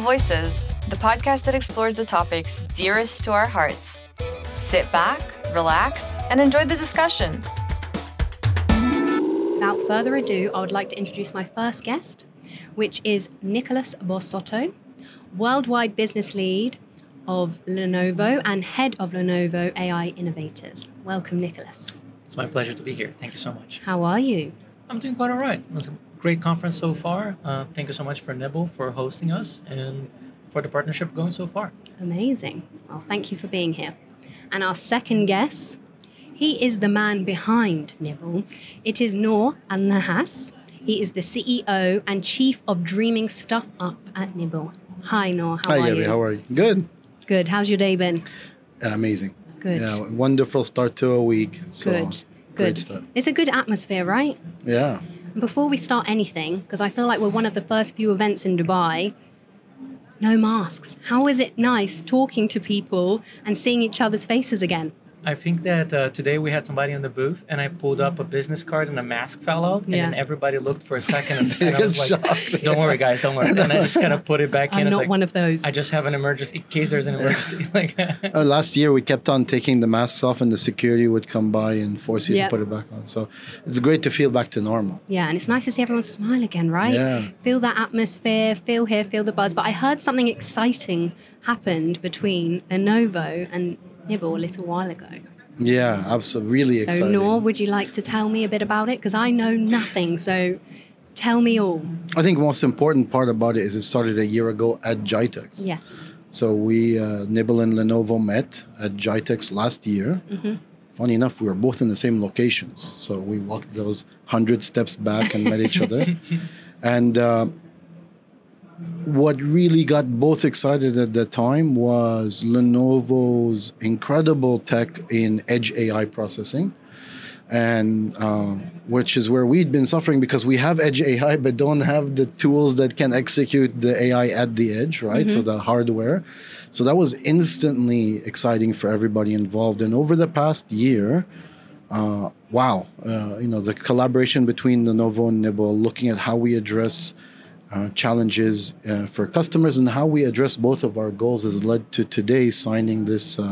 Voices, the podcast that explores the topics dearest to our hearts. Sit back, relax, and enjoy the discussion. Without further ado, I would like to introduce my first guest, which is Nicholas Borsotto, Worldwide Business Lead of Lenovo and Head of Lenovo AI Innovators. Welcome, Nicholas. It's my pleasure to be here. Thank you so much. How are you? I'm doing quite all right. It was a great conference so far. Uh, thank you so much for nybl for hosting us and for the partnership going so far. Amazing. Well, thank you for being here. And our second guest, he is the man behind nybl. It is Noor Al Nahas. He is the CEO and Chief of Dreaming Stuff Up at nybl. Hi, Noor. How Hi, are Gabby. you? How are you? Good. Good. How's your day been? Amazing. Good. Yeah, wonderful start to a week. So, Good. Good. It's a good atmosphere, right? Yeah. Before we start anything, because I feel like we're one of the first few events in Dubai, no masks. How is it nice talking to people and seeing each other's faces again? I think that uh, today we had somebody in the booth and I pulled up a business card and a mask fell out. And then everybody looked for a second and, and I got was like, don't worry, guys, don't worry. And I just kind of put it back in. I'm not like, one of those. I just have an emergency in case there's an emergency. like, Uh, last year, we kept on taking the masks off, and the security would come by and force you Yep. to put it back on. So it's great to feel back to normal. yeah, and it's nice to see everyone smile again, right? Yeah. Feel that atmosphere, feel here, feel the buzz. But I heard something exciting happened between Lenovo and nybl a little while ago. Yeah, absolutely. Really So, exciting. Noor, would you like to tell me a bit about it? Because I know nothing. So, tell me all. I think the most important part about it is it started a year ago at GITEX. Yes. So we, uh, nybl and Lenovo met at GITEX last year. Mm-hmm. Funny enough, we were both in the same locations. So we walked those hundred steps back and met each other. And uh, what really got both excited at the time was Lenovo's incredible tech in edge AI processing. And uh, which is where we'd been suffering because we have edge AI, but don't have the tools that can execute the AI at the edge, right? So the hardware. So that was instantly exciting for everybody involved. And over the past year, uh, wow, uh, you know, the collaboration between Lenovo and nybl, looking at how we address uh, challenges uh, for customers and how we address both of our goals has led to today signing this. Uh,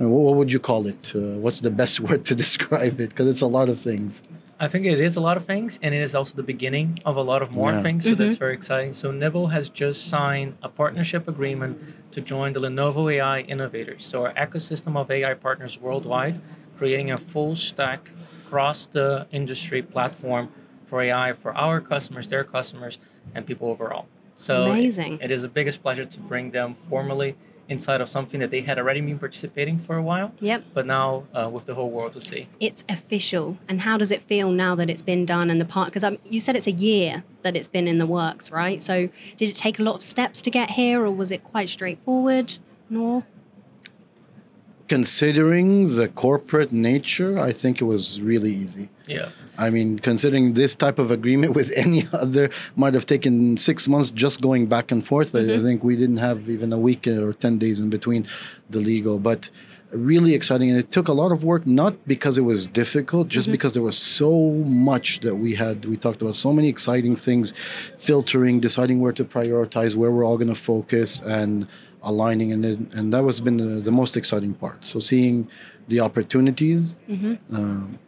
uh, what, what would you call it? Uh, what's the best word to describe it? Because it's a lot of things. I think it is a lot of things, and it is also the beginning of a lot of more Yeah. things. So that's very exciting. So nybl has just signed a partnership agreement to join the Lenovo AI Innovators. So our ecosystem of AI partners worldwide, creating a full stack across the industry platform for AI for our customers, their customers, and people overall. So it- Amazing. it is the biggest pleasure to bring them formally inside of something that they had already been participating for a while, Yep. but now uh, with the whole world to see. It's official. And how does it feel now that it's been done and the part? Because um, you said it's a year that it's been in the works, right? So, did it take a lot of steps to get here, or was it quite straightforward? No. Considering the corporate nature, I think it was really easy. Yeah. I mean, considering this type of agreement with any other might have taken six months just going back and forth. I- I think we didn't have even a week or 10 days in between the legal, but really exciting. And it took a lot of work, not because it was difficult, just mm-hmm. because there was so much that we had. We talked about so many exciting things, filtering, deciding where to prioritize, where we're all going to focus, and aligning. And, then, and that was been the, the most exciting part. So seeing the opportunities um,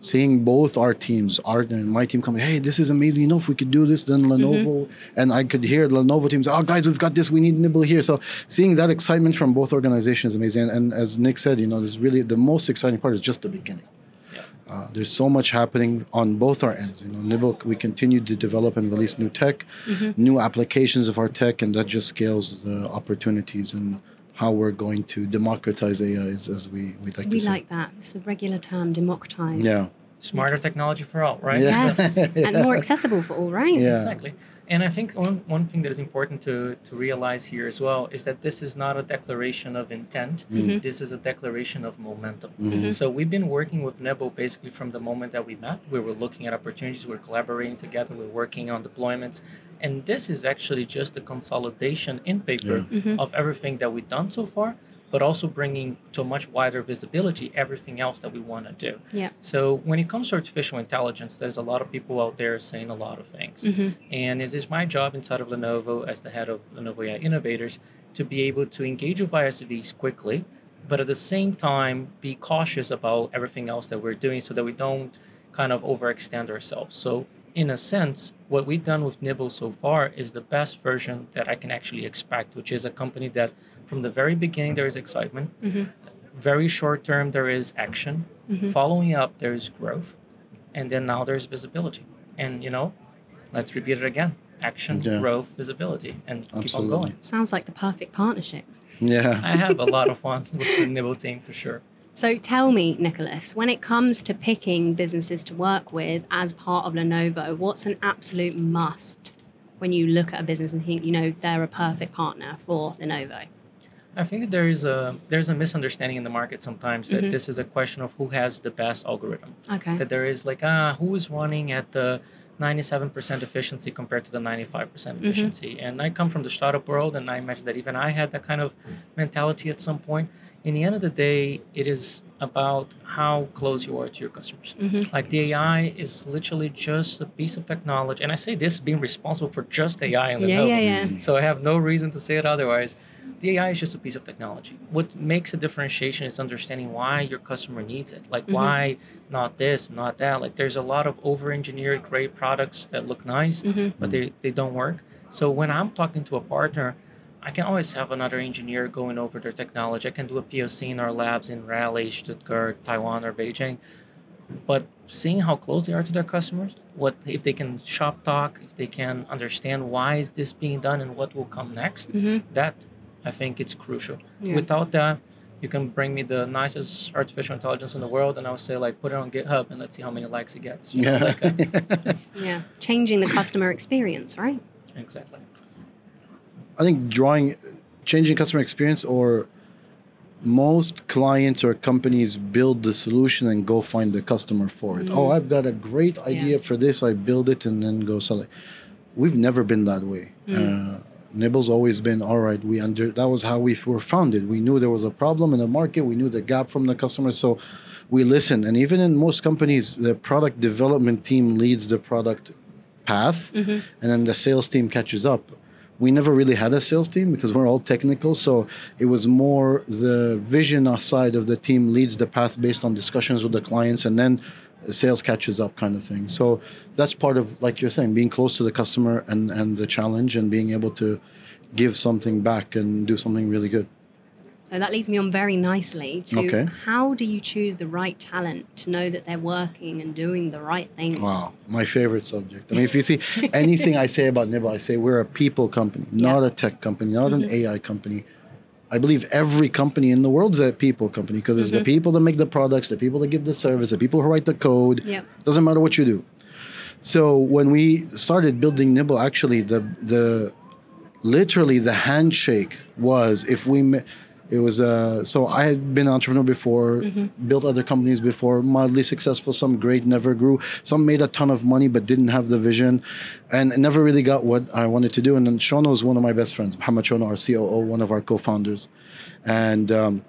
seeing both our teams, art and my team, coming, hey, this is amazing. You know, if we could do this, then Lenovo, and I could hear Lenovo teams, oh, guys, we've got this. We need nybl here. So seeing that excitement from both organizations is amazing. And, and as Nick said, you know, it's really the most exciting part is just the beginning. Uh, there's so much happening on both our ends. You know, nybl, we continue to develop and release new tech, new applications of our tech, and that just scales the opportunities and how we're going to democratize AI, as, as we we like We to say. We like that. It's a regular term, democratize. Yeah. Smarter technology for all, right? Yeah. Yes. and more accessible for all, right? Yeah. Exactly. And I think one, one thing that is important to, to realize here as well is that this is not a declaration of intent. Mm-hmm. Mm-hmm. This is a declaration of momentum. Mm-hmm. So we've been working with nybl basically from the moment that we met. We were looking at opportunities, we're collaborating together, we're working on deployments. And this is actually just a consolidation in paper of everything that we've done so far. But also bringing to a much wider visibility everything else that we want to do. Yeah. So when it comes to artificial intelligence, there's a lot of people out there saying a lot of things. Mm-hmm. And it is my job inside of Lenovo as the head of Lenovo AI Innovators to be able to engage with ISVs quickly, but at the same time be cautious about everything else that we're doing so that we don't kind of overextend ourselves. So in a sense, what we've done with nybl so far is the best version that I can actually expect, which is a company that from the very beginning there is excitement, mm-hmm. very short term there is action, mm-hmm. following up there is growth, and then now there's visibility. And you know, let's repeat it again: action, Yeah. growth, visibility, and keep on going. Sounds like the perfect partnership. Yeah. I have a lot of fun with the nybl team for sure. So tell me, Nicholas, when it comes to picking businesses to work with as part of Lenovo, what's an absolute must when you look at a business and think, you know, they're a perfect partner for Lenovo? I think there is a there's a misunderstanding in the market sometimes that this is a question of who has the best algorithm. Okay. That there is like ah who is running at the 97% efficiency compared to the 95% efficiency. And I come from the startup world, and I imagine that even I had that kind of mentality at some point. In the end of the day, it is about how close you are to your customers. Mm-hmm. Like the AI is literally just a piece of technology, and I say this being responsible for just AI in the Yeah, yeah, yeah. so I have no reason to say it otherwise. The AI is just a piece of technology. What makes a differentiation is understanding why your customer needs it. Like mm-hmm. why not this, not that. Like there's a lot of over-engineered great products that look nice, mm-hmm. but they, they don't work. So when I'm talking to a partner, I can always have another engineer going over their technology. I can do a POC in our labs in Raleigh, Stuttgart, Taiwan, or Beijing. But seeing how close they are to their customers, what if they can shop talk, if they can understand why is this being done and what will come next, that I think it's crucial. Yeah. Without that, you can bring me the nicest artificial intelligence in the world, and I'll say like put it on GitHub and let's see how many likes it gets. Yeah. like, uh, Yeah. Changing the customer experience, right? exactly. I think drawing, changing customer experience, or most clients or companies build the solution and go find the customer for it. Oh, mm. I've got a great idea for this. I build it and then go sell it. We've never been that way. Mm. Uh, nybl's always been all right. We under that was how we were founded. We knew there was a problem in the market. We knew the gap from the customer, so we listened. And even in most companies, the product development team leads the product path, mm-hmm. and then the sales team catches up. We never really had a sales team because we're all technical, so it was more the vision side of the team leads the path based on discussions with the clients, and then sales catches up, kind of thing. So that's part of, like you're saying, being close to the customer and and the challenge, and being able to give something back and do something really good. So that leads me on very nicely to Okay. how do you choose the right talent to know that they're working and doing the right things? Wow, my favorite subject. I mean, if you see anything I say about nybl, I say we're a people company, not a tech company, not an mm-hmm. AI company. I believe every company in the world is a people company because it's the mm-hmm. people that make the products, the people that give the service, the people who write the code. Yep. Doesn't matter what you do. So when we started building nybl, actually the the literally the handshake was if we ma- it was uh so i had been an entrepreneur before built other companies before mildly successful some great never grew some made a ton of money but didn't have the vision and never really got what i wanted to do and then shono is one of my best friends muhammad shono our coo one of our co-founders and um,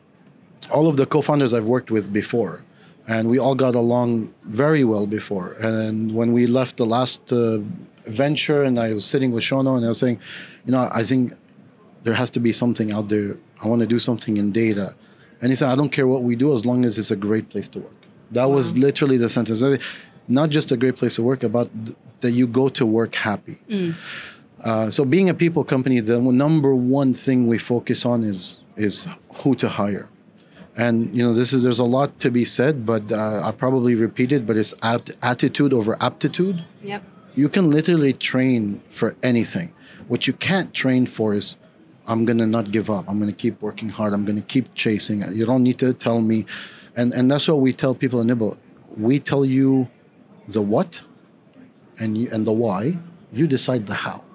all of the co-founders I've worked with before, and we all got along very well before. And when we left the last uh, venture, and I was sitting with Shono, and I was saying, you know, I think there has to be something out there. I want to do something in data. And he said, I don't care what we do as long as it's a great place to work. That was literally the sentence. Not just a great place to work, about th- that you go to work happy. Uh, so being a people company, the number one thing we focus on is is who to hire. And you know, this is there's a lot to be said, but uh, I probably repeat it. But it's apt, attitude over aptitude. Yep. You can literally train for anything. What you can't train for is, I'm gonna not give up. I'm gonna keep working hard. I'm gonna keep chasing. You don't need to tell me, and and that's what we tell people in nybl. We tell you the what, and you, and the why. You decide the how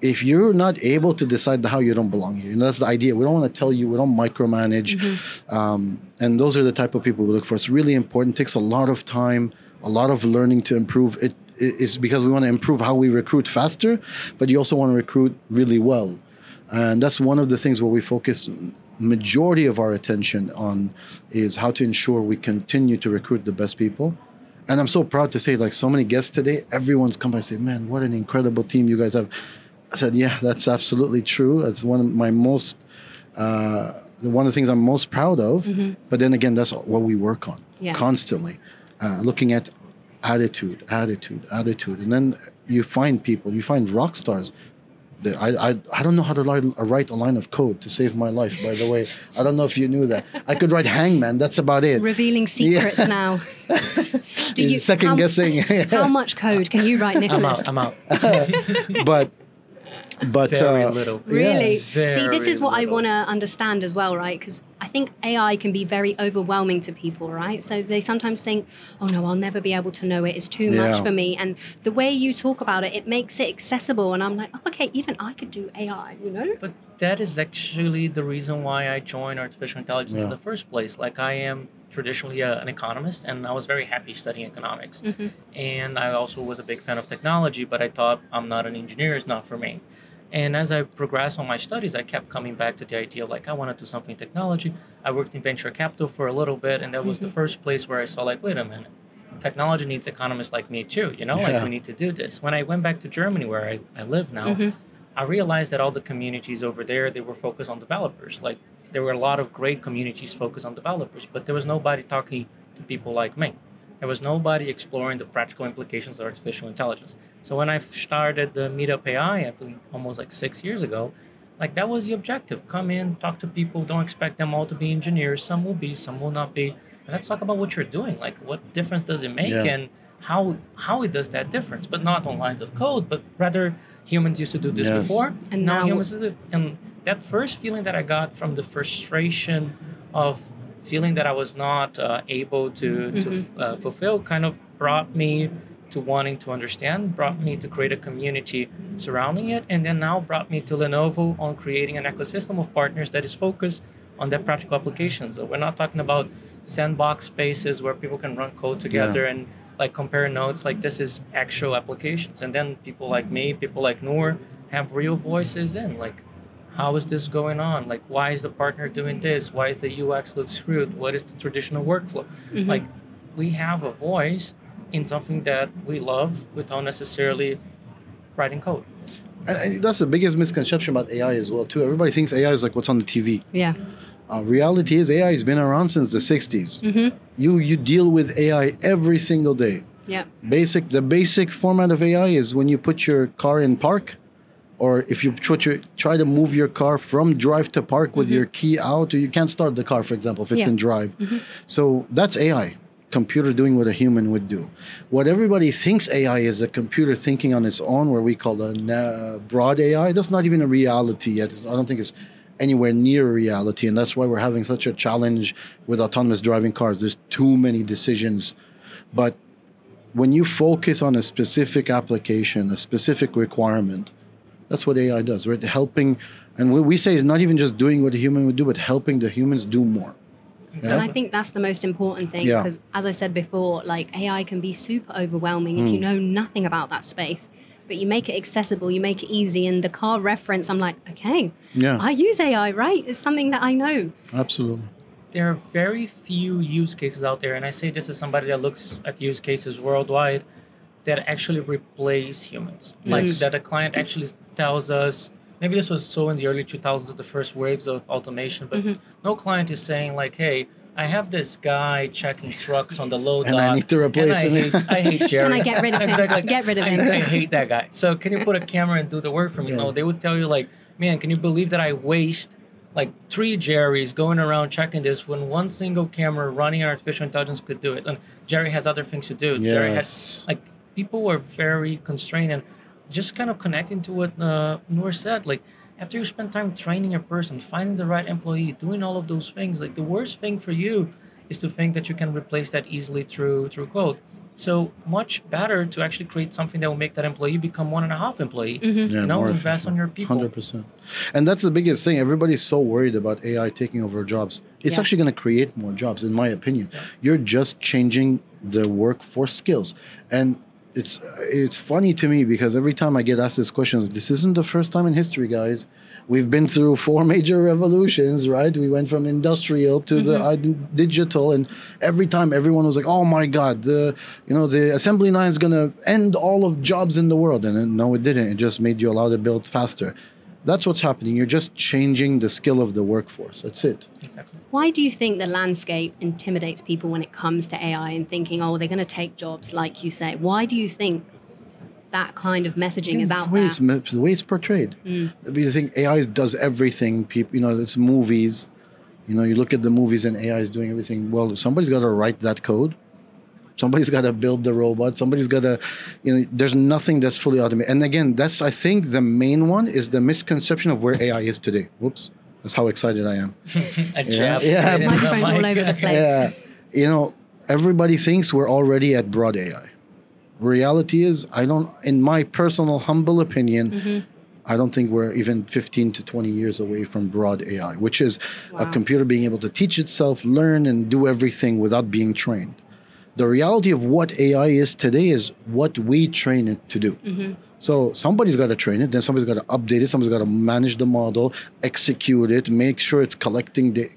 if you're not able to decide the how, you don't belong here. And that's the idea. We don't want to tell you. We don't micromanage. Um, and those are the type of people we look for. It's really important. It takes a lot of time, a lot of learning to improve. It is because we want to improve how we recruit faster, but you also want to recruit really well. And that's one of the things where we focus majority of our attention on is how to ensure we continue to recruit the best people. And I'm so proud to say, like so many guests today, everyone's come by and say, "Man, what an incredible team you guys have." I said, "Yeah, that's absolutely true. It's one of my most." Uh, one of the things I'm most proud of, but then again, that's what we work on Yeah. constantly, uh, looking at attitude, attitude, attitude, and then you find people, you find rock stars. That- I, I, I don't know how to write, uh, write a line of code to save my life. By the way, I don't know if you knew that. I could write Hangman. That's about it. Revealing secrets now. Do He's second how- guessing. How much code can you write, Nicholas? I'm out. I'm out. but but Very uh, little. Really? Very See, this is what I want to understand as well, right? Because I think AI can be very overwhelming to people, right? So they sometimes think, oh no, I'll never be able to know it. It's too much for me. And the way you talk about it, it makes it accessible. And I'm like, oh, okay, even I could do AI, you know? But that is actually the reason why I joined artificial intelligence Yeah. in the first place. Like I am traditionally a, an economist, and I was very happy studying economics. Mhm. And I also was a big fan of technology, but I thought I'm not an engineer; it's not for me. And as I progressed on my studies, I kept coming back to the idea of like I want to do something in technology. I worked in venture capital for a little bit, and that was the first place where I saw like, wait a minute, technology needs economists like me too. You know, Yeah. like we need to do this. When I went back to Germany, where I, I live now, Mhm. I realized that all the communities over there they were focused on developers. Like there were a lot of great communities focused on developers, but there was nobody talking to people like me. There was nobody exploring the practical implications of artificial intelligence. So when I started the Meetup AI, I think almost like six years ago, like that was the objective. Come in, talk to people. Don't expect them all to be engineers. Some will be, some will not be. And let's talk about what you're doing. Like what difference does it make, Yeah. and how how it does that difference. But not on lines of code, but rather humans used to do this Yes. before, And now, now- humans do. And that first feeling that I got from the frustration of feeling that I was not uh, able to to uh, fulfill kind of brought me to wanting to understand, brought me to create a community surrounding it, and then now brought me to Lenovo on creating an ecosystem of partners that is focused on their practical applications. So we're not talking about sandbox spaces where people can run code together and like compare notes. Like this is actual applications, and then people like me, people like Noor, have real voices in like how is this going on like why is the partner doing this why is the ux look screwed what is the traditional workflow Mhm. like we have a voice in something that we love without necessarily writing code and- and that's the biggest misconception about AI as well too. Everybody thinks AI is like what's on the TV. Yeah. Uh, reality is AI has been around since the 60s. Mm-hmm. You you deal with AI every single day. Yeah. Basic the basic format of AI is when you put your car in park, or if you try to move your car from drive to park with mm-hmm. your key out, or you can't start the car, for example, if it's Yeah. in drive. Mm-hmm. So that's AI. Computer doing what a human would do. What everybody thinks AI is a computer thinking on its own, where we call a broad AI. That's not even a reality yet. I don't think it's anywhere near reality, and that's why we're having such a challenge with autonomous driving cars. There's too many decisions, but when you focus on a specific application, a specific requirement, that's what AI does, right? Helping, and what we say is not even just doing what a human would do, but helping the humans do more. And I think that's the most important thing Yeah. because, as I said before, like AI can be super overwhelming if you hmm. know nothing about that space. But you make it accessible, you make it easy, and the car reference, I'm like, okay, Yeah, I use AI, right? It's something that I know. absolutely. there are very few use cases out there and i say this as somebody that looks at use cases worldwide that actually replace humans like that a client actually tells us maybe this was so in the early 2000s of the first waves of automation but mm-hmm. no client is saying like hey i have this guy checking trucks on the load And I need to replace and I him." hate, I hate Jerry. Can I get rid of him? Exactly. Get rid of I, him. I hate that guy. So can you put a camera and do the work for me? Yeah. No, they would tell you like, man, can you believe that I waste like three Jerrys going around checking this when one single camera running an artificial intelligence could do it? And Jerry has other things to do. Jerry has like people were very constrained and just kind of connecting to what uh, Noor said, like after you spend time training a person, finding the right employee, doing all of those things, like the worst thing for you is to think that you can replace that easily through through code. So much better to actually create something that will make that employee become one and a half employee. Yeah, You know, more invest on your people. Hundred percent, and that's the biggest thing. Everybody's so worried about AI taking over jobs. It's actually going to create more jobs, in my opinion. You're just changing the workforce skills, and it's it's funny to me because every time I get asked this question, this isn't the first time in history, guys, we've been through four major revolutions, right? We went from industrial to the mm-hmm. id- digital, and every time everyone was like, "Oh my God, the you know the assembly line is gonna end all of jobs in the world," and then, no, it didn't. It just made you allow to build faster. That's what's happening. You're just changing the skill of the workforce. That's it. Exactly. Why do you think the landscape intimidates people when it comes to AI and thinking, oh, they're going to take jobs, like you say? Why do you think that kind of messaging is out the way there? it's, the way it's portrayed. Mm. You think AI does everything. People, you know, it's movies. You know, you look at the movies and AI is doing everything. Well, somebody's got to write that code. Somebody's got to build the robot. Somebody's got to, you know, there's nothing that's fully automated. And again, that's I think the main one is the misconception of where AI is today. Whoops, that's how excited I am. A jab Yeah. straight into Microphones all over the place. Yeah, you know, everybody thinks we're already at broad AI. Reality is, I don't. In my personal humble opinion, mm-hmm. I don't think we're even 15 to 20 years away from broad AI, which is a computer being able to teach itself, learn, and do everything without being trained. The reality of what AI is today is what we train it to do. So somebody's got to train it, then somebody's got to update it, somebody's got to manage the model, execute it, make sure it's collecting the.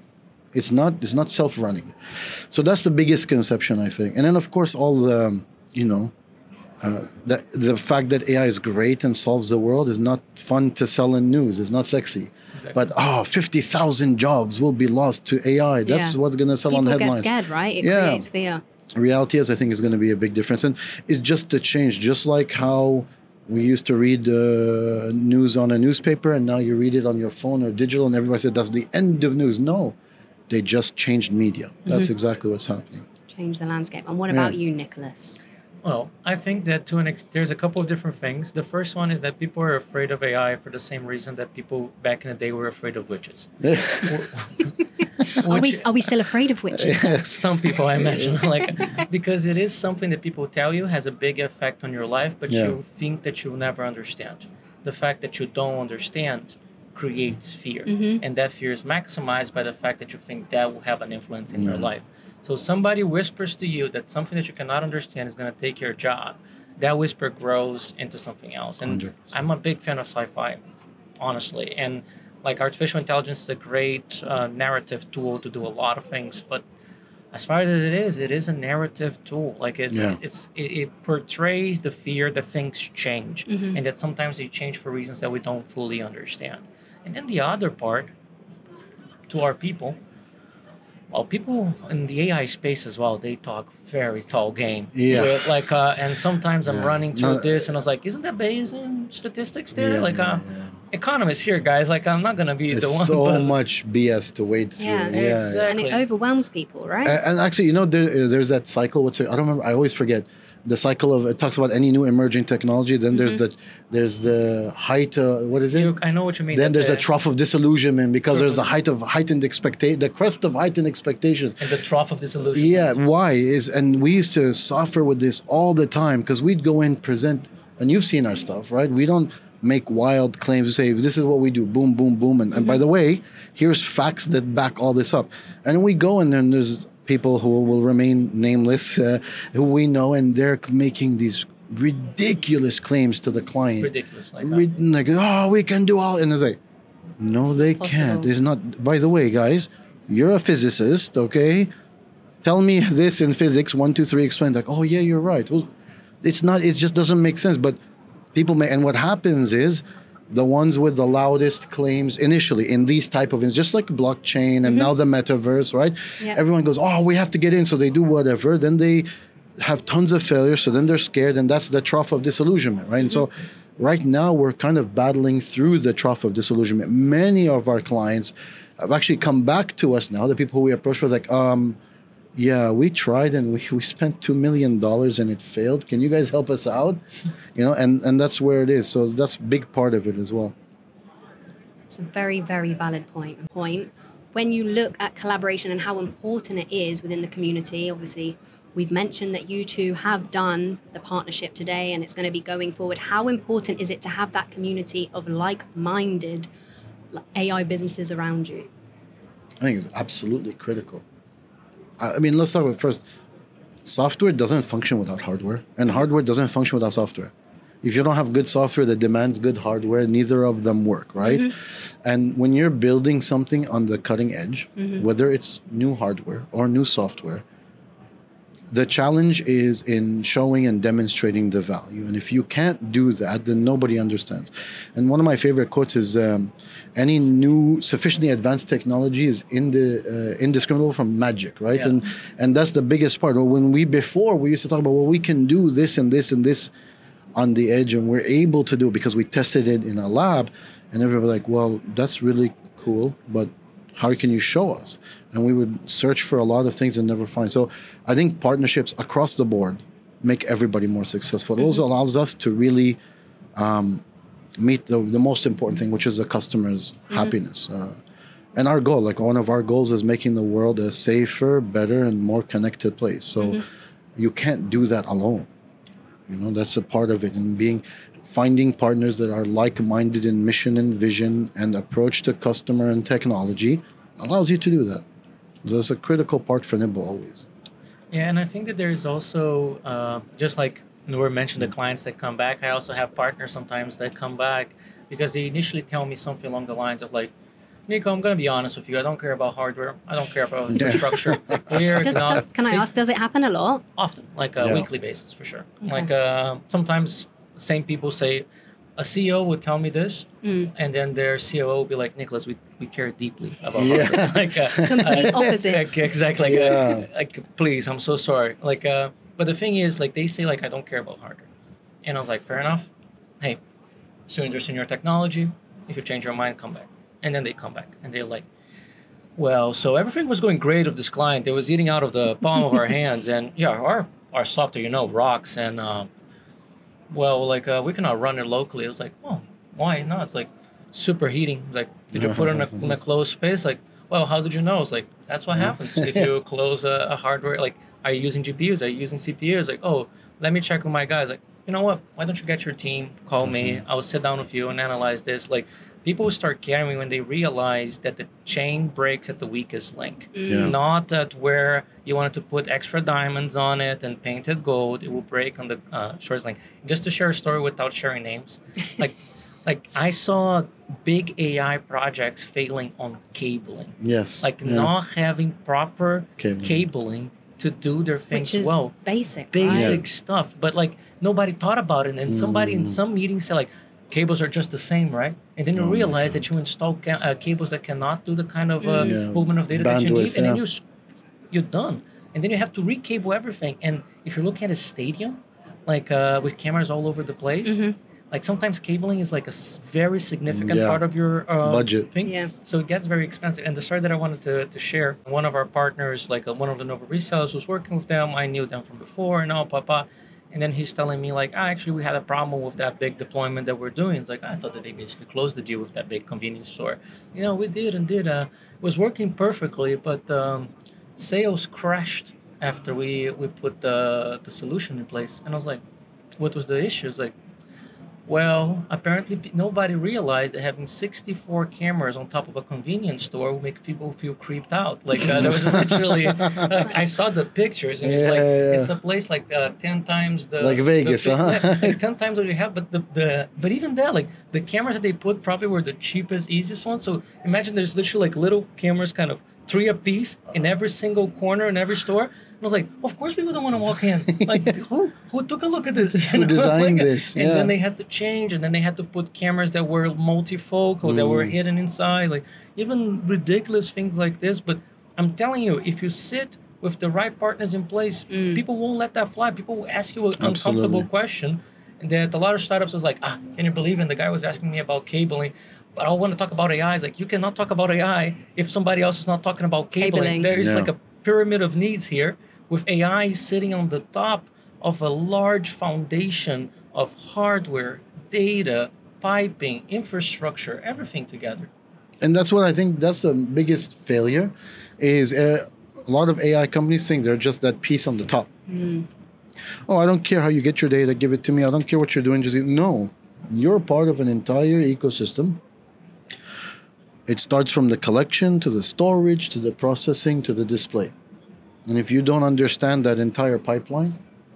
It's not. It's not self-running. So that's the biggest conception, I think. And then, of course, all the, you know, uh, the the fact that AI is great and solves the world is not fun to sell in news. It's not sexy. But oh, 50,000 jobs will be lost to AI. That's Yeah. what's going to sell People on get headlines. scared, right? It Yeah. creates fear. Reality is, I think, is going to be a big difference. And it's just a change, just like how we used to read uh, news on a newspaper and now you read it on your phone or digital, and everybody said that's the end of news. No, they just changed media. That's exactly what's happening. Change the landscape. And what Yeah. about you, Nicholas? Well, I think that to an ex- there's a couple of different things. The first one is that people are afraid of AI for the same reason that people back in the day were afraid of witches. Are we, are we still afraid of witches? some people I imagine like because it is something that people tell you has a big effect on your life, but Yeah. you think that you'll never understand. The fact that you don't understand creates fear, Mhm. and that fear is maximized by the fact that you think that will have an influence in your life. So somebody whispers to you that something that you cannot understand is going to take your job. That whisper grows into something else, and 100%. I'm a big fan of sci-fi, honestly, and like artificial intelligence is a great uh, narrative tool to do a lot of things, but as far as it is, it is a narrative tool. Like it's Yeah. it's it, it portrays the fear that things change Mhm. and that sometimes they change for reasons that we don't fully understand. And then the other part to our people, well, people in the AI space as well, they talk very tall game. Yeah. With, like, uh, and sometimes I'm Yeah. running through No, this, and I was like, isn't that based in statistics there? Yeah, like, yeah, uh, yeah. economists here, guys. Like, I'm not gonna be There's the one. so but, much BS to wade through. Yeah. Yeah, Exactly. and it overwhelms people, right? A- And actually, you know, there, there's that cycle. What's it? I don't remember. I always forget the cycle of. It talks about any new emerging technology. Then there's mm-hmm. the there's the height. Uh, what is it? You- I know what you mean. then there's a trough of disillusionment because there's the mm-hmm. height of heightened expectation, the crest of heightened expectations. and the trough of disillusionment Yeah, why is and we used to suffer with this all the time because we'd go in present and you've seen our stuff, right? We don't make wild claims to say this is what we do, boom, boom, boom, and, and by mm-hmm. the way, here's facts that back all this up. And we go and then there's people who will remain nameless, uh, who we know, and they're making these ridiculous claims to the client. ridiculous. Like, Rid- like, oh, we can do all, and it's like, no, they can't. It's not. By the way, guys, you're a physicist, okay? Tell me this in physics. One, two, three. Explain. Like, oh yeah, you're right. Well, it's not. It just doesn't make sense. But people may. And what happens is, the ones with the loudest claims initially in these type of, it's just like blockchain and now the metaverse, right? Yeah. Everyone goes, oh, we have to get in, so they do whatever. Then they have tons of failures, so then they're scared, and that's the trough of disillusionment, right? And so, right now we're kind of battling through the trough of disillusionment. Many of our clients have actually come back to us now. The people who we approached was like, um, yeah, we tried and we, we spent two million dollars and it failed. Can you guys help us out? You know, and and that's where it is. So that's a big part of it as well. It's a very, very valid point. Point. When you look at collaboration and how important it is within the community, obviously, we've mentioned that you two have done the partnership today and it's going to be going forward. How important is it to have that community of like minded AI businesses around you? I think it's absolutely critical. I mean, let's talk about first. Software doesn't function without hardware, and hardware doesn't function without software. if you don't have good software that demands good hardware, neither of them work, right? Mm-hmm. And when you're building something on the cutting edge, mm-hmm. whether it's new hardware or new software, the challenge is in showing and demonstrating the value. And if you can't do that, then nobody understands. And one of my favorite quotes is um, any new sufficiently advanced technology is in the, uh, indiscriminable from magic, right? Yeah. And and that's the biggest part. When we before we used to talk about well, we can do this and this and this on the edge, and we're able to do it because we tested it in a lab, and everybody was like, well, that's really cool, but how can you show us? And we would search for a lot of things and never find. So I think partnerships across the board make everybody more successful. It also allows us to really um, meet the, the most important thing, which is the customer's happiness. Uh, and our goal, like one of our goals, is making the world a safer, better, and more connected place. So you can't do that alone. You know, that's a part of it. And being finding partners that are like-minded in mission and vision and approach to customer and technology allows you to do that. That's a critical part for nybl always. Yeah, and I think that there's also uh, just like Noor mentioned, the clients that come back. I also have partners sometimes that come back because they initially tell me something along the lines of like, Nico, I'm gonna be honest with you. I don't care about hardware. I don't care about infrastructure. We're Does, not- does, can I ask, does it happen a lot? often, like a Yeah. weekly basis for sure. Like uh, sometimes same people say, a CEO would tell me this, Mm. and then their COO will be like, Nicholas, we, we care deeply about Yeah. hardware." like uh, Complete uh, opposites. like, exactly. Like, Yeah. uh, like, please, I'm so sorry. Like, uh, but the thing is, like, they say like I don't care about hardware, and I was like, fair enough. Hey, so interested in your technology. If you change your mind, come back. And then they come back, and they're like, well, so everything was going great of this client. It was eating out of the palm of our hands, and yeah, our our software, you know, rocks. And uh, well, like uh, we cannot run it locally. It was like, oh, why not? It's like superheating. Like, did you put it in a, in a closed space? Like, well, how did you know? It's like that's what happens if you close a, a hardware. Like, are you using GPUs? Are you using CPUs? Like, oh, let me check with my guys. Like, you know what? Why don't you get your team? Call me. I will sit down with you and analyze this. Like, people will start caring when they realize that the chain breaks at the weakest link. Yeah. Not at where you wanted to put extra diamonds on it and painted gold. It will break on the uh, shortest link. Just to share a story without sharing names, like, like I saw big AI projects failing on cabling, Yes. like yeah. not having proper Cabling. cabling to do their things Which is well basic. basic Right? stuff but like nobody thought about it and somebody Mm. in some meetings said like cables are just the same right and then you Oh realize that you install ca- uh, cables that cannot do the kind of uh, Yeah. movement of data that you need and then you s- you're done and then you have to recable everything and if you're looking at a stadium like uh, with cameras all over the place Mhm. like sometimes cabling is like a very significant Yeah. part of your uh, Budget. thing Yeah. so it gets very expensive. And the story that I wanted to, to share, one of our partners, like uh, one of the Nova resellers, was working with them. I knew them from before and all, papa. And then he's telling me like, ah, actually, we had a problem with that big deployment that we're doing. It's like I thought that they basically closed the deal with that big convenience store. You know, we did and did. Uh, it was working perfectly, but um, sales crashed after we we put the the solution in place. And I was like, what was the issue? It's like, well, apparently nobody realized that having 64 cameras on top of a convenience store will make people feel creeped out. Like uh, there was literally, uh, I saw the pictures and it's like Yeah, yeah, it's a place like uh, 10 times the Like Vegas, fi- huh? like 10 times what you have. But the, the but even that, like the cameras that they put probably were the cheapest, easiest ones. So imagine there's literally like little cameras, kind of three a piece in every single corner in every store. And I was like, of course people don't want to walk in. Like who who took a look at this? Who designed Like, this? And then they had to change, and then they had to put cameras that were multifocal, that were Mm. hidden inside, like even ridiculous things like this. But I'm telling you, if you sit with the right partners in place, Mm. people won't let that fly. People will ask you an uncomfortable question. And that a lot of startups is like, ah, can you believe it? And the guy was asking me about cabling. But I want to talk about AI. It's like you cannot talk about AI if somebody else is not talking about cabling. Cabling. There is Yeah. like a pyramid of needs here with AI sitting on the top of a large foundation of hardware, data, piping, infrastructure, everything together. and that's what I think that's the biggest failure is uh, a lot of AI companies think they're just that piece on the top. Oh, I don't care how you get your data, give it to me. I don't care what you're doing. Just no, you're part of an entire ecosystem. It starts from the collection to the storage to the processing to the display. And if you don't understand that entire pipeline,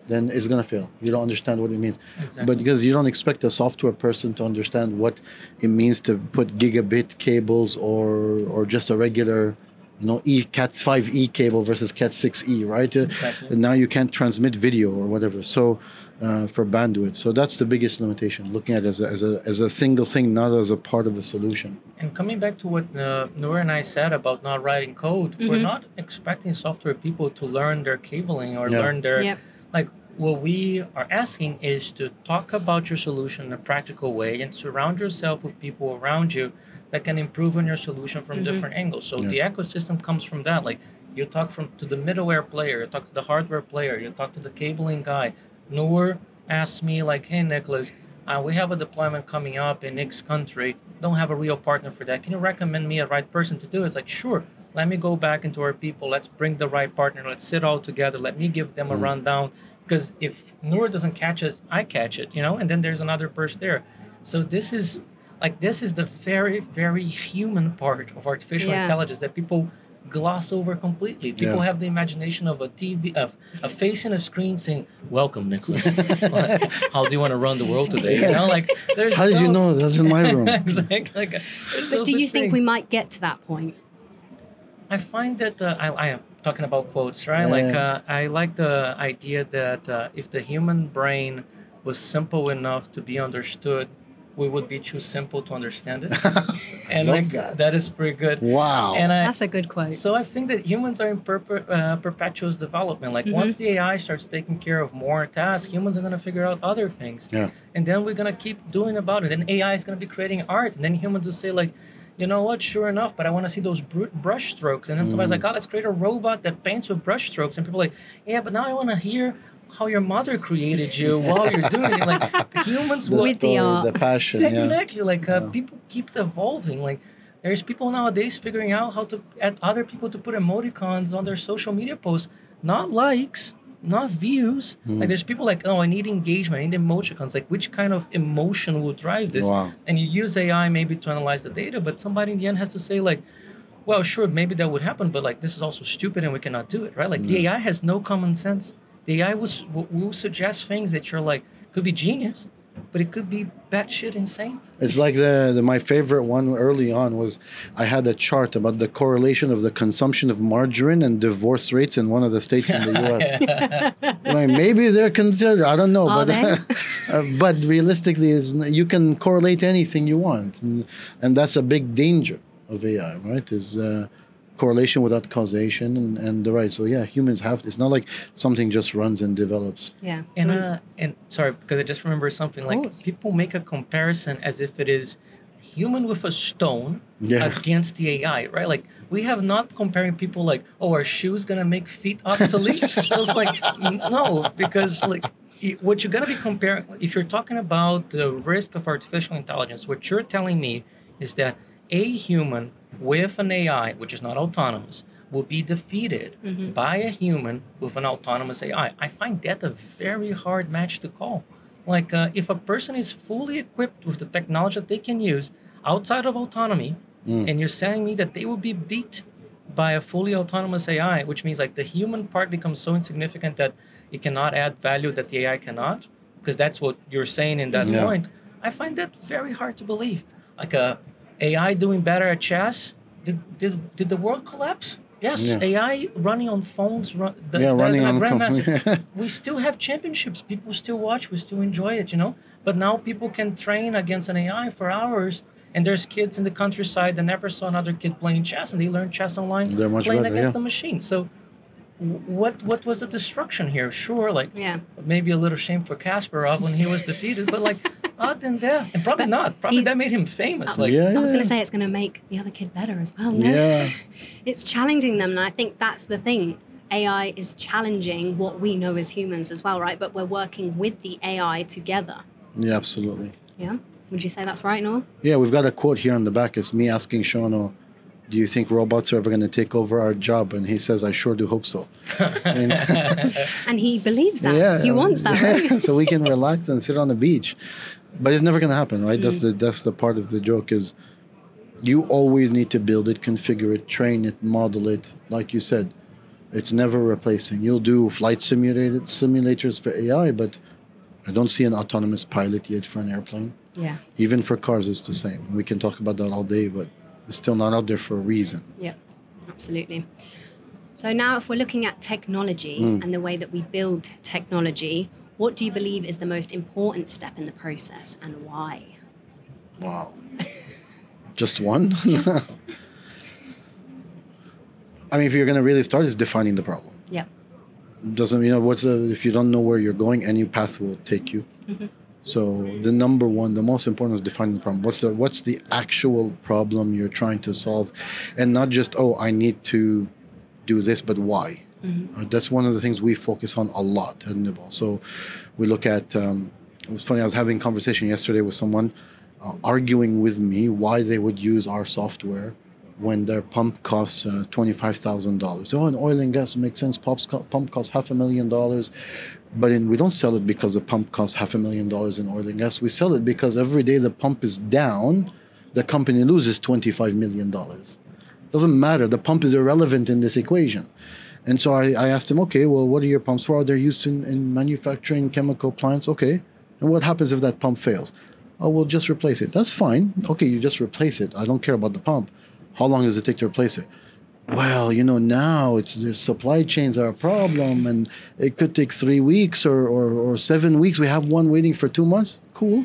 then it's gonna fail. You don't understand what it means. Exactly. But because you don't expect a software person to understand what it means to put gigabit cables or or just a regular, you know, E Cat 5e cable versus Cat 6e, right? Exactly. And now you can't transmit video or whatever. So uh, for bandwidth, so that's the biggest limitation. Looking at it as a, as a as a single thing, not as a part of a solution. And coming back to what uh, Noor and I said about not writing code, we're not expecting software people to learn their cabling or Yeah. learn their Yep. like what we are asking is to talk about your solution in a practical way and surround yourself with people around you that can improve on your solution from different angles. So Yeah. the ecosystem comes from that. Like you talk from to the middleware player, you talk to the hardware player, you talk to the cabling guy. Noor asked me like, "Hey Nicholas, uh, we have a deployment coming up in X country. Don't have a real partner for that. Can you recommend me a right person to do it?" It's like, sure. Let me go back into our people. Let's bring the right partner. Let's sit all together. Let me give them a rundown. Because if Noor doesn't catch it, I catch it, you know, and then there's another person there. So this is like this is the very, very human part of artificial Yeah. intelligence that people gloss over completely. People Yeah. have the imagination of a TV, of a face in a screen saying, "Welcome, Nicholas. How do you want to run the world today?" You know, like there's. How did you no- know that's in my room? exactly. Like, there's no But do you think thing. we might get to that point? I find that uh, I, I am talking about quotes, right? Like uh, I like the idea that uh, if the human brain was simple enough to be understood, we would be too simple to understand it. and Love like that. that is pretty good. Wow. And I That's a good quote. so I think that humans are in perpe- uh, perpetual development. Like Mm-hmm. once the AI starts taking care of more tasks, humans are gonna figure out other things. Yeah. And then we're gonna keep doing about it. And AI is gonna be creating art. And then humans will say like, you know what? Sure enough, but I want to see those br- brush strokes. And then somebody's Mm. like, oh, let's create a robot that paints with brush strokes. And people are like, yeah, but now I want to hear how your mother created you while you're doing it. Like humans the With the story, the passion. Yeah. Exactly. Like uh, Yeah. people keep evolving. Like there's people nowadays figuring out how to add other people to put emoticons on their social media posts, not likes, not views. Hmm. Like there's people like, oh, I need engagement, I need emoticons. Like which kind of emotion will drive this? Wow. And you use AI maybe to analyze the data, but somebody in the end has to say like. Well, sure, maybe that would happen, but like this is also stupid and we cannot do it, right? Like the AI has no common sense. The AI will, will, will suggest things that you're like, could be genius, but it could be batshit insane. It's like the, the my favorite one early on was I had a chart about the correlation of the consumption of margarine and divorce rates in one of the states in the U.S. like maybe they're considered. I don't know, Are but uh, but realistically, is you can correlate anything you want, and, and that's a big danger of AI, right? Is uh, correlation without causation and, and the right. So yeah, humans have. It's not like something just runs and develops. yeah. And uh, and sorry, because I just remember something like people make a comparison as if it is human with a stone Yeah. against the AI, right? Like we have not comparing people like, oh, are shoes gonna make feet obsolete? I was like, no, because like what you're gonna be comparing if you're talking about the risk of artificial intelligence, what you're telling me is that a human with an AI, which is not autonomous, will be defeated mm-hmm. by a human with an autonomous AI. I find that a very hard match to call. Like, uh, if a person is fully equipped with the technology that they can use outside of autonomy, mm. and you're telling me that they will be beat by a fully autonomous AI, which means like the human part becomes so insignificant that it cannot add value that the AI cannot, because that's what you're saying in that Yeah. point. I find that very hard to believe. Like a AI doing better at chess, did did, did the world collapse? Yes, Yeah. AI running on phones, run, Yeah, running on com- grandmaster. we still have championships. People still watch. We still enjoy it. You know. But now people can train against an AI for hours. And there's kids in the countryside that never saw another kid playing chess, and they learn chess online They're much playing better, against yeah. the machine. So, what what was the destruction here? Sure, like Yeah. maybe a little shame for Kasparov when he was defeated, but like Oh, other than that, and probably not. Probably he- that made him famous. Oh. Like, Yeah, I was going to say it's going to make the other kid better as well. No? Yeah. It's challenging them, and I think that's the thing. AI is challenging what we know as humans as well, right? But we're working with the AI together. Yeah, absolutely. Yeah. Would you say that's right, Noor? Yeah, we've got a quote here on the back. It's me asking Shauno, oh, do you think robots are ever going to take over our job? And he says, I sure do hope so. I mean, And he believes that. yeah, he wants that, right? so we can relax and sit on the beach. But it's never going to happen, right? That's the that's the part of the joke is you always need to build it, configure it, train it, model it, like you said. It's never replacing. You'll do flight simulated simulators for AI, but I don't see an autonomous pilot yet for an airplane. Yeah. Even for cars, it's the same. We can talk about that all day, but it's still not out there for a reason. Yeah, absolutely. So now, if we're looking at technology Mm. and the way that we build technology, what do you believe is the most important step in the process and why? Wow. Just one? I mean, if you're going to really start, it's defining the problem. Yeah. Doesn't you know what's the if you don't know where you're going, any path will take you. Mm-hmm. So the number one, the most important is defining the problem. What's the what's the actual problem you're trying to solve, and not just oh I need to do this, but why? Uh, that's one of the things we focus on a lot at nybl. So we look at. Um, it was funny. I was having a conversation yesterday with someone uh, arguing with me why they would use our software when their pump costs uh, twenty-five thousand dollars. Oh, in oil and gas, it makes sense. Co- pump costs half a million dollars, but in, we don't sell it because the pump costs half a million dollars in oil and gas. We sell it because every day the pump is down, the company loses twenty-five million dollars. Doesn't matter. The pump is irrelevant in this equation. And so I, I asked him, okay, well, what are your pumps for? They're used in, in manufacturing chemical plants. Okay. And what happens if that pump fails? Oh, we'll just replace it. That's fine. Okay, you just replace it. I don't care about the pump. How long does it take to replace it? Well, you know, now it's the supply chains are a problem and it could take three weeks or, or, or seven weeks. We have one waiting for two months. Cool.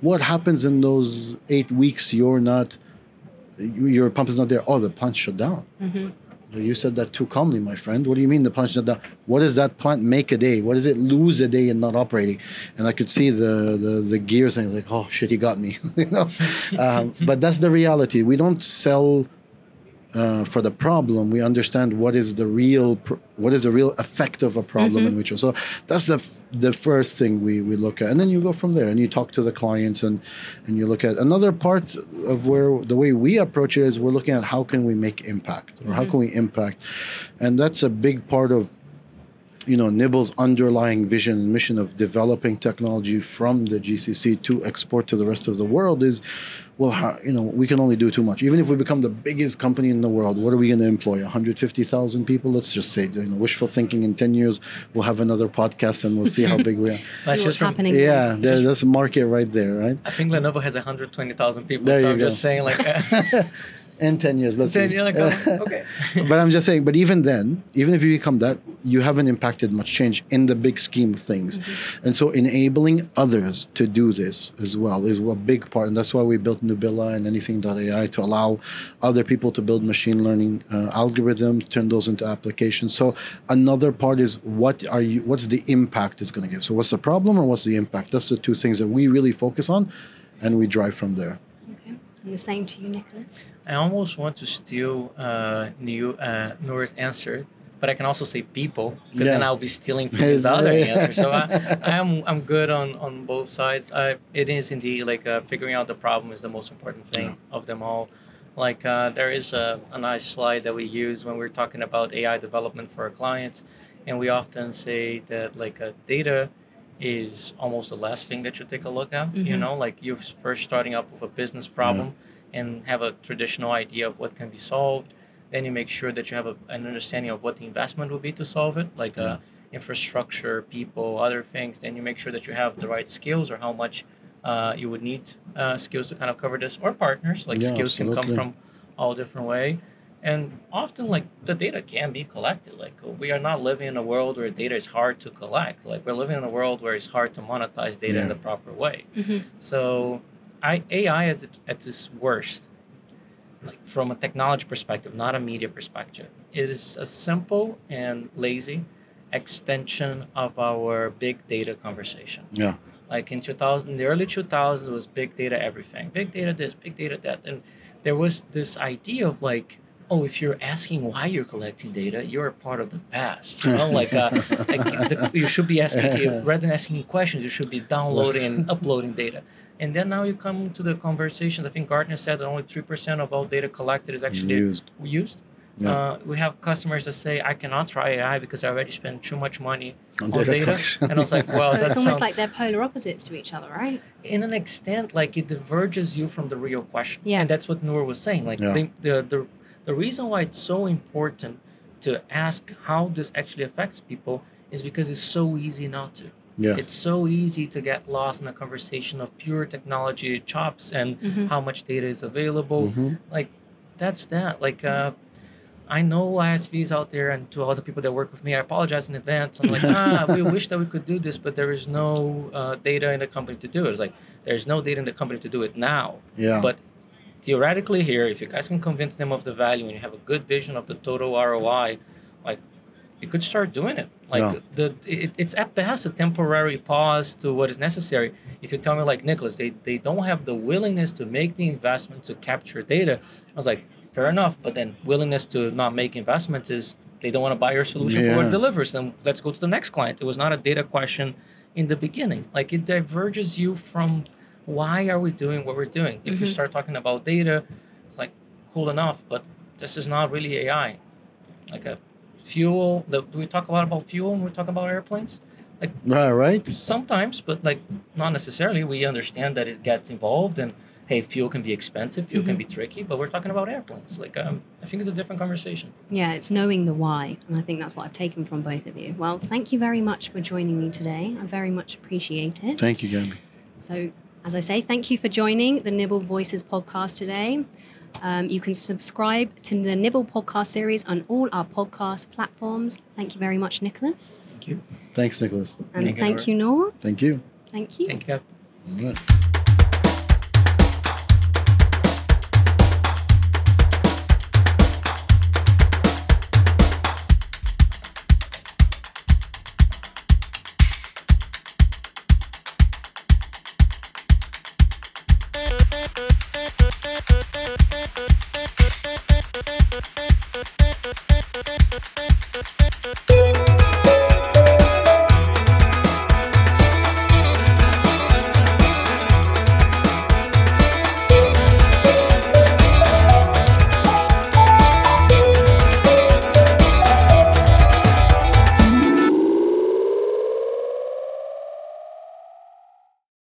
What happens in those eight weeks you're not, your pump is not there? Oh, the plant shut down. Mm-hmm. You said that too calmly, my friend. What do you mean the plant shut down? What does that plant make a day? What does it lose a day in not operating? And I could see the the, the gears and like, oh shit, he got me. you know, um, but that's the reality. We don't sell uh, for the problem. We understand what is the real what is the real effect of a problem in which. So that's the f- the first thing we, we look at, and then you go from there and you talk to the clients and and you look at another part of where the way we approach it is we're looking at how can we make impact or how can we impact, and that's a big part of you know nybl's underlying vision and mission of developing technology from the GCC to export to the rest of the world is well how, you know we can only do too much even if we become the biggest company in the world what are we going to employ 150,000 people let's just say you know wishful thinking in 10 years we'll have another podcast and we'll see how big we are See Let's what's just happening. yeah there, that's a market right there right I think Lenovo has 120,000 people. There so you I'm go. just saying, like, in 10 years let's then see. you're oh, okay. but I'm just saying, but even then, even if you become that, you haven't impacted much change in the big scheme of things. And so enabling others to do this as well is a big part. And that's why we built Nubilla and anything.ai to allow other people to build machine learning uh, algorithms, turn those into applications. So another part is what are you, what's the impact it's going to give? So what's the problem or what's the impact? That's the two things that we really focus on and we drive from there. Okay. And the same to you, Nicholas. I almost want to steal uh, New, uh, Noor's answer, but I can also say people because then I'll be stealing from his other answer. So I, I'm I'm good on, on both sides. I, it is indeed like uh, figuring out the problem is the most important thing Yeah. of them all. Like uh, there is a, a nice slide that we use when we're talking about AI development for our clients, and we often say that like uh, data is almost the last thing that you take a look at. You Mhm. know, like you're first starting up with a business problem and have a traditional idea of what can be solved. Then you make sure that you have a, an understanding of what the investment will be to solve it, like uh, infrastructure, people, other things. Then you make sure that you have the right skills or how much uh, you would need uh, skills to kind of cover this, or partners. Like Yeah, skills can come from all different way. And often, like the data can be collected. Like we are not living in a world where data is hard to collect. Like we're living in a world where it's hard to monetize data in the proper way. Mhm. So, I, AI is at, at its worst, like from a technology perspective, not a media perspective. It is a simple and lazy extension of our big data conversation. Yeah. Like in 2000, in the early 2000s, it was big data everything, big data this, big data that, and there was this idea of like, oh, if you're asking why you're collecting data, you're a part of the past. You know, like, uh, like the, you should be asking rather than asking questions, you should be downloading and uploading data. And then now you come to the conversations. I think Gartner said that only three percent of all data collected is actually Used. used. Yeah. Uh, we have customers that say, "I cannot try AI because I already spent too much money On on, data data." and I was like, "Well, so that it's almost sounds like they're polar opposites to each other, right? in an extent like it diverges you from the real question Yeah. and that's what Noor was saying like Yeah. the, the the the reason why it's so important to ask how this actually affects people is because it's so easy not to. Yes. It's so easy to get lost in a conversation of pure technology chops and Mhm. how much data is available. Mhm. Like, that's that. Like, uh, I know ISVs out there and to all the people that work with me, I apologize in advance. I'm like, ah, we wish that we could do this, but there is no uh, data in the company to do it. It's like, there's no data in the company to do it now. Yeah. But theoretically, here, if you guys can convince them of the value and you have a good vision of the total ROI, like you could start doing it. Like Yeah. the it, it's at best a temporary pause to what is necessary. If you tell me like Nicholas, they they don't have the willingness to make the investment to capture data. I was like, fair enough, but then willingness to not make investments is they don't want to buy your solution for what it delivers. Then let's go to the next client. It was not a data question in the beginning. Like it diverges you from why are we doing what we're doing? If you Mhm. start talking about data, it's like cool enough, but this is not really AI. Like a fuel. The, do we talk a lot about fuel when we talk about airplanes? Like right, right. Sometimes, but like not necessarily. We understand that it gets involved, and hey, fuel can be expensive, fuel can be tricky, but we're talking about airplanes. Like um, I think it's a different conversation. Yeah, it's knowing the why. And I think that's what I've taken from both of you. Well, thank you very much for joining me today. I very much appreciate it. Thank you, Gabby. So, as I say, thank you for joining the nybl Voices podcast today. Um, you can subscribe to the nybl podcast series on all our podcast platforms. Thank you very much, Nicholas. Thank you. Thanks, Nicholas. And Thank you, thank you, Noor. Thank you. Thank you. Thank you. All right.